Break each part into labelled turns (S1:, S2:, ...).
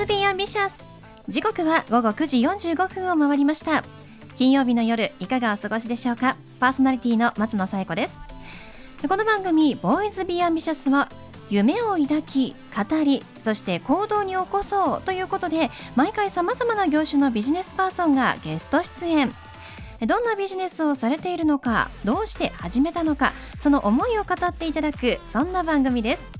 S1: ズ Be Ambitious。時刻は午後9時45分を回りました。金曜日の夜いかがお過ごしでしょうか？パーソナリティの松野紗友子です。この番組 Boys Be Ambitious は夢を抱き語りそして行動に起こそうということで毎回さまざまな業種のビジネスパーソンがゲスト出演。どんなビジネスをされているのかどうして始めたのかその思いを語っていただくそんな番組です。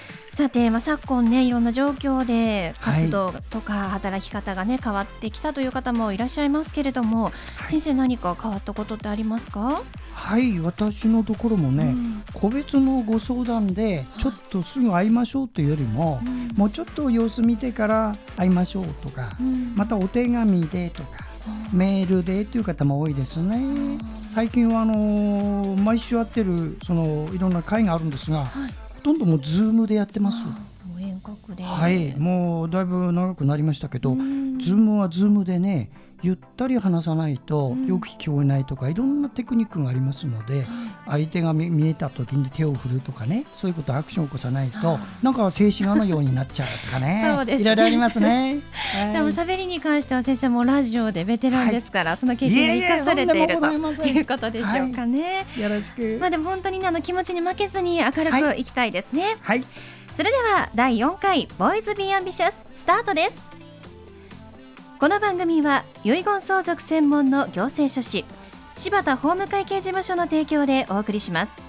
S1: さて、まあ、昨今ねいろんな状況で活動とか働き方がね、変わってきたという方もいらっしゃいますけれども、はい、先生何か変わったことってありますか？
S2: はい私のところもね、うん、個別のご相談でちょっとすぐ会いましょうというよりも、うん、もうちょっと様子見てから会いましょうとか、うん、またお手紙でとか。メールでという方も多いですね。最近はあのー、毎週会ってるそのいろんな会があるんですが、はい、ほとんどもう Zoom でやってます。
S1: 遠隔で。
S2: はい、もうだいぶ長くなりましたけど、 Zoom は Zoom でね、ゆったり話さないとよく聞こえないとか、いろんなテクニックがありますので、相手が見えた時に手を振るとかねそういうことアクションを起こさないとなんか静止画のようになっちゃうとかね
S1: そうです、
S2: ね、いろいろありますね、
S1: でも喋りに関しては先生もラジオでベテランですから、はい、その経験が生かされているということでしょうかね、
S2: はい、よろしく。
S1: まあでも本当にねあの気持ちに負けずに明るくい。きたいですね。
S2: はい、
S1: それでは第4回ボーイズビーアンビシャススタートですこの番組は遺言相続専門の行政書士柴田法務会計事務所の提供でお送りします。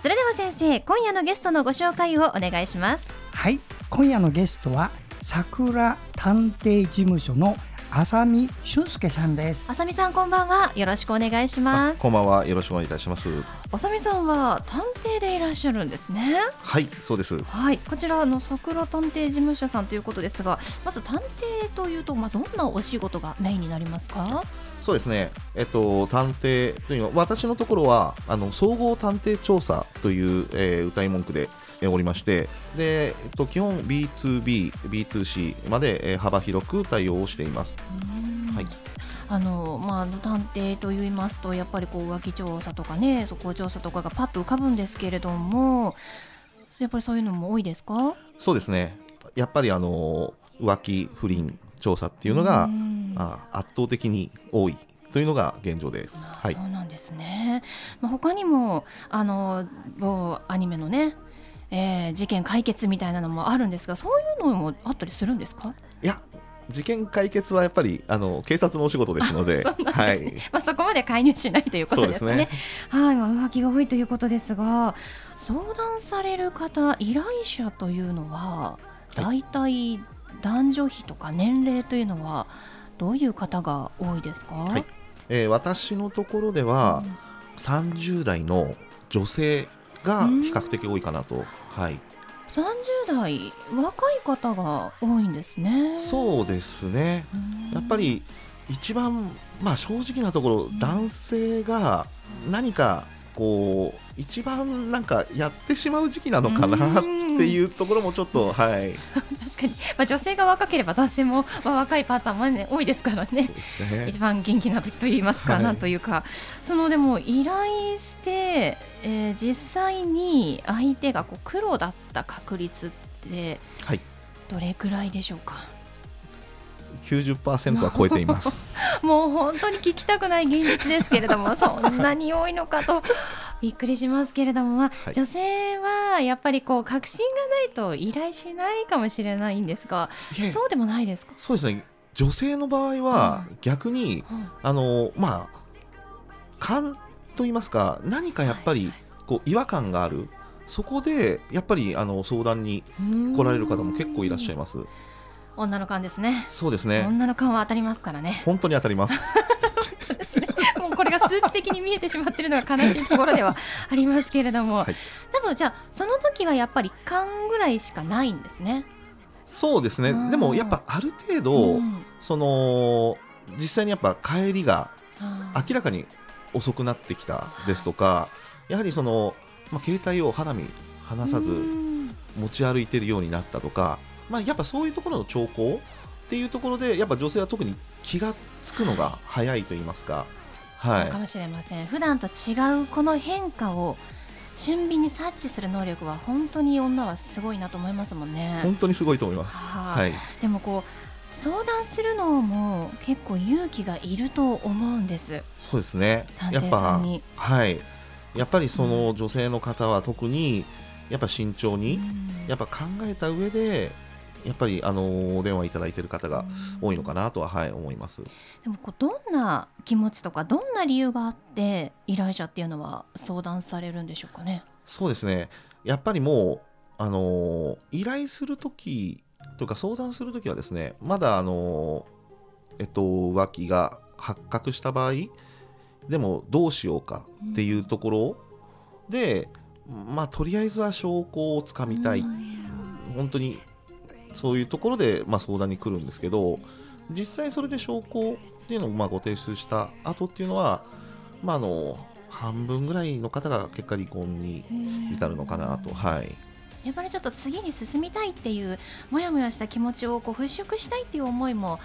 S1: それでは先生今夜のゲストのご紹介をお願いします。
S2: はい今夜のゲストは桜探偵事務所の浅見俊介さんです。
S1: 浅見さんこんばんは。よろしくお願いします。
S3: こんばんは。よろしくお願いいたします。
S1: 浅見さんは探偵でいらっしゃるんですね。
S3: はいそうです。
S1: はい。こちらの桜探偵事務所さんということですがまず探偵というとまあどんなお仕事がメインになりますか？
S3: そうですね、えっと、探偵というのは私のところはあの総合探偵調査という、えー、歌い文句でおりましてで、えっと、基本 B2B、B2C まで、えー、幅広く対応をしています。はい
S1: あのまあ、探偵といいますとやっぱりこう浮気調査とかね速報調査とかがパッと浮かぶんですけれどもやっぱりそういうのも多いですか？
S3: そうですねやっぱりあの浮気不倫調査っていうのがあ圧倒的に多いというのが現状です。
S1: はい、そうなんですね。まあ他にもあの某アニメのねえー、事件解決みたいなのもあるんですがそういうのもあったりするんですか？
S3: いや事件解決はやっぱりあの警察のお仕事ですので、
S1: そ、ね、はい、まあそこまで介入しないということですね。すね。はい、まあ浮気が多いということですが、相談される方、依頼者というのは大体男女比とか年齢というのはどういう方が多いですか？はい、
S3: えー、私のところでは、うん、30代の女性が比較的多いかなと。はい、
S1: 30代若い方が多いんですね。
S3: そうですね。やっぱり一番まあ正直なところ、男性が何かこう一番なんかやってしまう時期なのかなっていうところもちょっと、はい、
S1: 確かに、まあ、女性が若ければ男性も、まあ、若いパターンも、ね、多いですからね、ね、一番元気な時といいますか、はい、なんというか。そのでも依頼して、えー、実際に相手がこう黒だった確率ってどれくらいでしょうか、はい
S3: 90%は超えています。
S1: もう本当に聞きたくない現実ですけれどもそんなに多いのかとびっくりしますけれども、まあ、はい、女性はやっぱりこう確信がないと依頼しないかもしれないんですがそうでもないですか？
S3: そうですね女性の場合は逆に、うん、あのまあ勘と言いますか何かやっぱりこう違和感があるそこでやっぱりあの相談に来られる方も結構いらっしゃいます。
S1: 女の勘ですね。
S3: そうですね。
S1: 女の勘は当たりますからね。
S3: 本当に当たります。
S1: 数値的に見えてしまっているのが悲しいところではありますけれども、はい、多分じゃあその時はやっぱり勘ぐらいしかないんですね。
S3: そうですね。でもやっぱある程度、うん、その実際にやっぱ帰りが明らかに遅くなってきたですとか、やはりそのまあ携帯を肌身離さず持ち歩いているようになったとか。まあ、やっぱそういうところの兆候っていうところでやっぱ女性は特に気がつくのが早いと言いますか、
S1: はい、そうかもしれません。普段と違うこの変化を俊敏に察知する能力は本当に女はすごいなと思いますもんね。
S3: 本当にすごいと思います、はい、
S1: でもこう相談するのも結構勇気がいると思うんです。
S3: そうですね。やっぱはい。やっぱりその女性の方は特にやっぱ慎重に、やっぱ考えた上でやっぱりあのお電話いただいている方が多いのかなとは、はい、思います。
S1: でもこうどんな気持ちとかどんな理由があって依頼者っていうのは相談されるんでしょうかね？
S3: そうですね。やっぱりもうあの依頼する時というか相談する時はですねまだあのえっと浮気が発覚した場合でもどうしようかっていうところで、うん、まあとりあえずは証拠をつかみたい、うん、本当にそういうところで、まあ、相談に来るんですけど実際それで証拠っていうのをまあご提出した後っていうのは、まあ、あの半分ぐらいの方が結果離婚に至るのかなと。はい
S1: やっぱりちょっと次に進みたいっていうもやもやした気持ちをこう払拭したいっていう思いも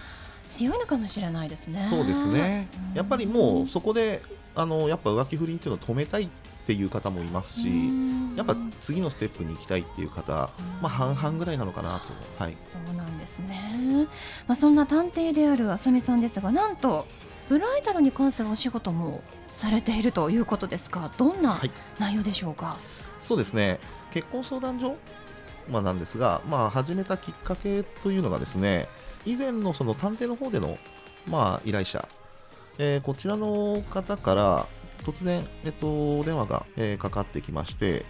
S1: 強いのかもしれないですね。
S3: そうですね。やっぱりもうそこであのやっぱ浮気不倫っていうのを止めたいっていう方もいますし、やっぱ次のステップに行きたいっていう方、まあ、半々ぐらいなのかなと、はい、
S1: そうなんですね、まあ、そんな探偵であるあさみさんですがなんとブライダルに関するお仕事もされているということですがどんな内容でしょうか、はい、
S3: そうですね。結婚相談所、まあ、なんですが、まあ、始めたきっかけというのがですね以前のその探偵の方での、まあ、依頼者、えー、こちらの方から突然、えっと、お電話が、えー、かかってきまして、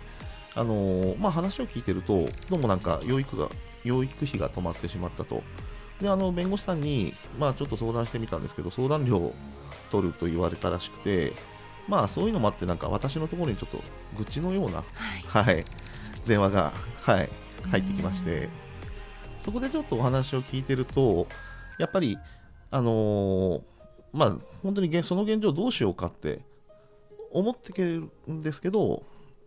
S3: あのー、まあ、話を聞いてると、どうもなんか養育が養育費が止まってしまったと。で、あの弁護士さんに、まあ、ちょっと相談してみたんですけど、相談料を取ると言われたらしくて、まあ、そういうのもあって、なんか私のところにちょっと愚痴のような、はい、はい、電話が、はい、入ってきまして、そこでちょっとお話を聞いてると、やっぱり、あのー、まあ、本当にその現状どうしようかって思ってけるんですけど、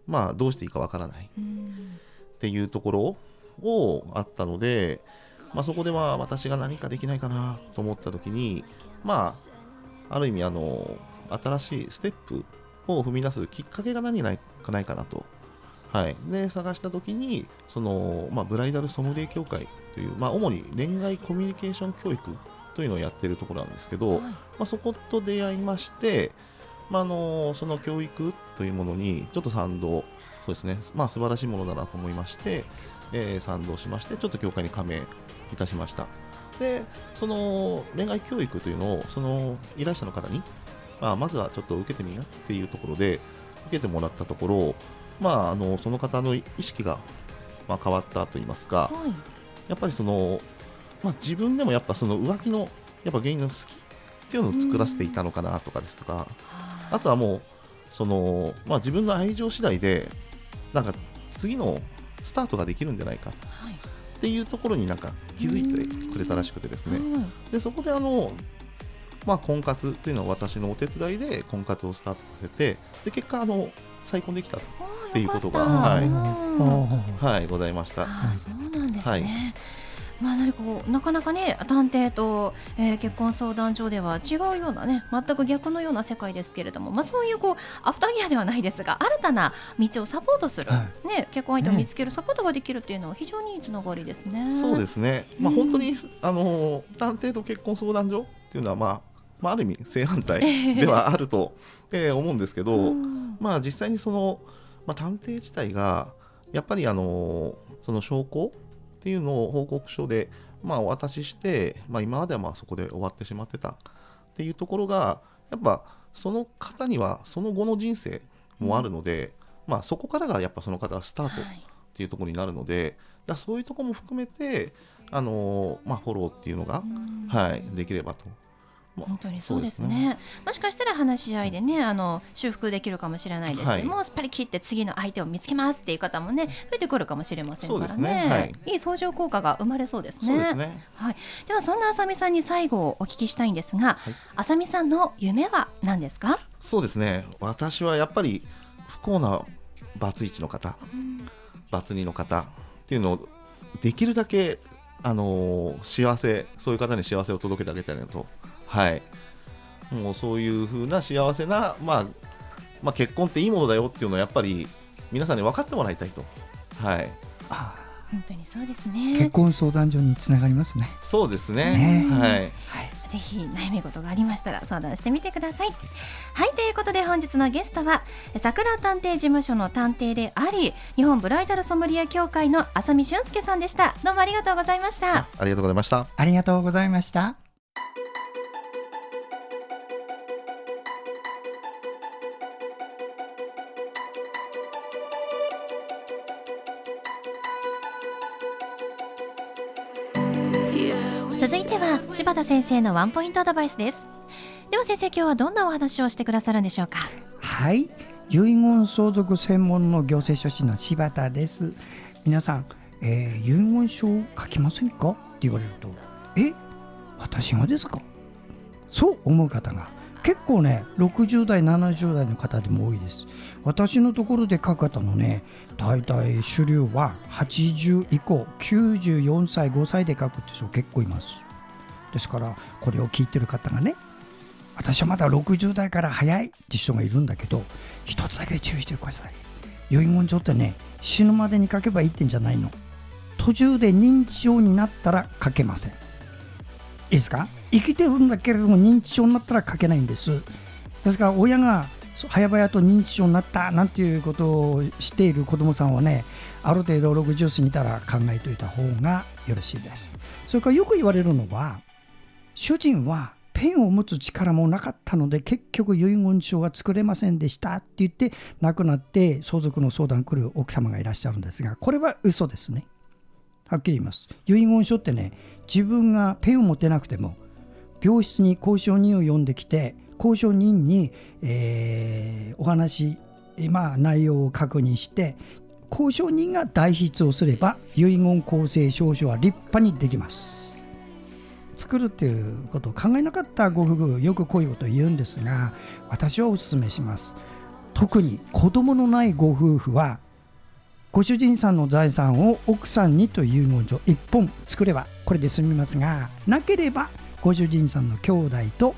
S3: まあ、どうしていいかわからないっていうところをあったので、まあ、そこでは私が何かできないかなと思った時に、まあ、ある意味あの新しいステップを踏み出すきっかけが何ないかないかなと、はい、で探した時にその、まあ、ブライダルソムリエ協会という、まあ、主に恋愛コミュニケーション教育というのをやっているところなんですけど、はい、まあ、そこと出会いまして、まあ、あのその教育というものにちょっと賛同、そうですね、まあ、素晴らしいものだなと思いまして、えー、賛同しまして、ちょっと協会に加盟いたしました。で、その恋愛教育というのを、その依頼者の方に、まあ、まずはちょっと受けてみようっていうところで、受けてもらったところ、まあ、あのその方の意識が、まあ、変わったといいますか、はい、やっぱりその、まあ、自分でもやっぱその浮気のやっぱ原因の好きっていうのを作らせていたのかなとかですとか、あとはもうその、まあ、自分の愛情次第でなんか次のスタートができるんじゃないかっていうところになんか気づいてくれたらしくてですね、でそこであの、まあ、婚活というのは私のお手伝いで婚活をスタートさせてで結果あの再婚できたっていうことが、はい、はい、ございました。
S1: そうなんですね、はいまあ、何かこうなかなかね探偵と、えー、結婚相談所では違うようなね全く逆のような世界ですけれども、まあ、そういうこうアフターギアではないですが新たな道をサポートする、はい、ね、結婚相手を見つけるサポートができるっていうのは非常にいいつながりですね。
S3: そうですね、まあ、本当に、あの探偵と結婚相談所っていうのは、まあまあ、ある意味正反対ではあると、えー、思うんですけど、まあ、実際にその、まあ、探偵自体がやっぱりあのその証拠っていうのを報告書で、まあ、お渡しして、まあ、今まではまあそこで終わってしまってた。っていうところがやっぱその方にはその後の人生もあるので、うん、まあ、そこからがやっぱその方がスタートっていうところになるので、はい、だそういうところも含めて、あのー、まあ、フォローっていうのが、はい、できればと
S1: 本当にそうですね、ね、もしかしたら話し合いでねあの修復できるかもしれないです、はい、もうすっぱり切って次の相手を見つけますっていう方もね増えてくるかもしれませんからね、ね。はい、いい相乗効果が生まれそうですね、ね、はい、ではそんなあさみさんに最後お聞きしたいんですが、はい、あさみさんの夢は何ですか？
S3: そうですね。私はやっぱり不幸なバツイチの方、うん、バツ2の方っていうのをできるだけあのー、幸せそういう方に幸せを届けてあげたいなとはい。もうそういう風な幸せな、まあ、まあ結婚っていいものだよっていうのはやっぱり皆さんに分かってもらいたいと。はい。
S2: あ
S1: 本当にそうです
S2: 結
S1: ね
S2: 婚相談所につながりますね。
S3: そうですね。
S1: ね。
S3: はい。
S2: はい。
S1: ぜひ悩み事がありましたら相談してみてください。はいということで本日のゲストは桜探偵事務所の探偵であり日本ブライダルソムリエ協会の浅見俊介さんでした。どうもありがとうございました。
S3: ありがとうございました。
S2: ありがとうございました。
S1: 続いては柴田先生のワンポイントアドバイスです。では先生今日はどんなお話をしてくださるんでしょうか？
S2: はい。遺言相続専門の行政書士の柴田です。皆さん、えー遺言書を書きませんか？って言われると、え？私がですか？そう思う方が結構ね、60代、70代の方でも多いです。私のところで書く方のね、大体主流は80以降、94歳、5歳で書くって人結構います。ですから、これを聞いてる方がね、私はまだ60代から早いって人がいるんだけど一つだけ注意してください遺言状ってね死ぬまでに書けばいいってんじゃないの途中で認知症になったら書けませんいいですか？生きてるんだけれども認知症になったら書けないんです。ですから親が早々と認知症になったなんていうことを知っている子どもさんはねある程度60過ぎたら考えておいた方がよろしいです。それからよく言われるのは主人はペンを持つ力もなかったので結局遺言書が作れませんでしたって言って亡くなって相続の相談来る奥様がいらっしゃるんですがこれは嘘ですね。はっきり言います。遺言書ってね自分がペンを持てなくても病室に交渉人を呼んできて交渉人に、えーお話、まあ、内容を確認して交渉人が代筆をすれば遺言公正証書は立派にできます。作るっていうことを考えなかったご夫婦よくこういうことを言うんですが私はお勧めします。特に子供のないご夫婦はご主人さんの財産を奥さんにという遺言状1本作ればこれで済みますがなければご主人さんの兄弟と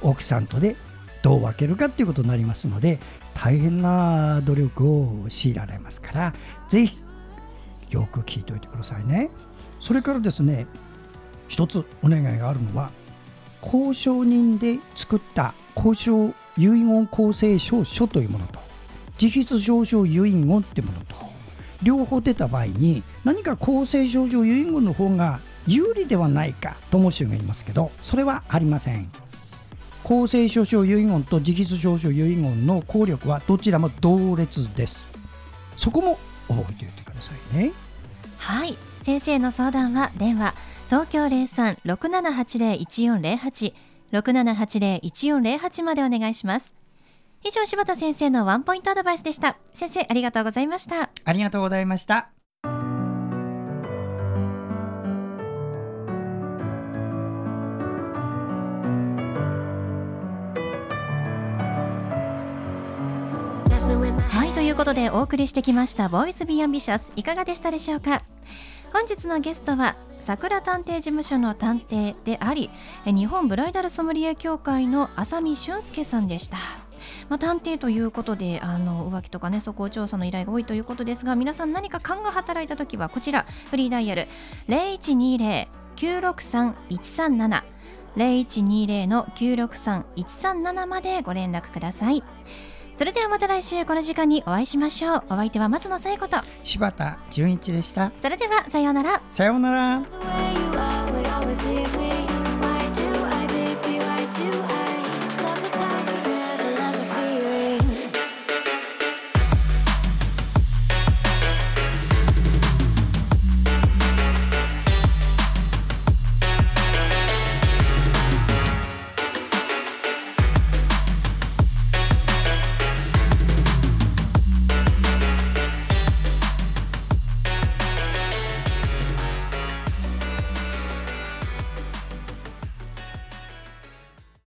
S2: 奥さんとでどう分けるかっていうことになりますので大変な努力を強いられますからぜひよく聞いておいてくださいね。それからですね一つお願いがあるのは交渉人で作った交渉遺言公正証書というものと。自筆証書遺言っていうものと。両方出た場合に何か公正証書遺言の方が有利ではないかと思う人がいますけどそれはありません。公正証書遺言と自筆証書遺言の効力はどちらも同列です。そこも覚えておいてくださいね。
S1: はい。先生の相談は電話東京03-6780-1408 6780-1408までお願いします。以上柴田先生のワンポイントアドバイスでした。先生ありがとうございました。
S2: ありがとうございました。
S1: はいということでお送りしてきました「ボーイズ・ビー・アンビシャス」いかがでしたでしょうか？本日のゲストは桜探偵事務所の探偵でありえ日本ブライダルソムリエ協会の浅見俊介さんでした。まあ、探偵ということであの浮気とかね素行調査の依頼が多いということですが皆さん何か勘が働いた時はこちら。フリーダイヤル。0120-963-137 0120の963-137までご連絡ください。それではまた来週この時間にお会いしましょう。お相手は松野紗友子と。
S2: 柴田純一でした。
S1: それではさようなら。
S2: さようなら